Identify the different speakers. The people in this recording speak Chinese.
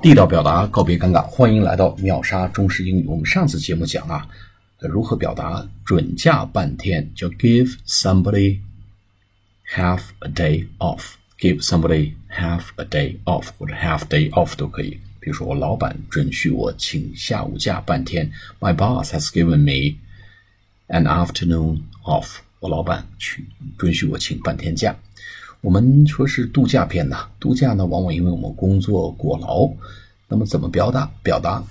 Speaker 1: 地道表达，告别尴尬，欢迎来到秒杀中式英语。我们上次节目讲啊，如何表达准假半天，叫 give somebody half a day off，give somebody half a day off 或者 half day off 都可以。比如说，我老板准许我请下午假半天，My boss has given me an afternoon off。我老板去准许我请半天假。我们说是度假片呐，度假呢，往往因为我们工作过劳，那么怎么表达？表达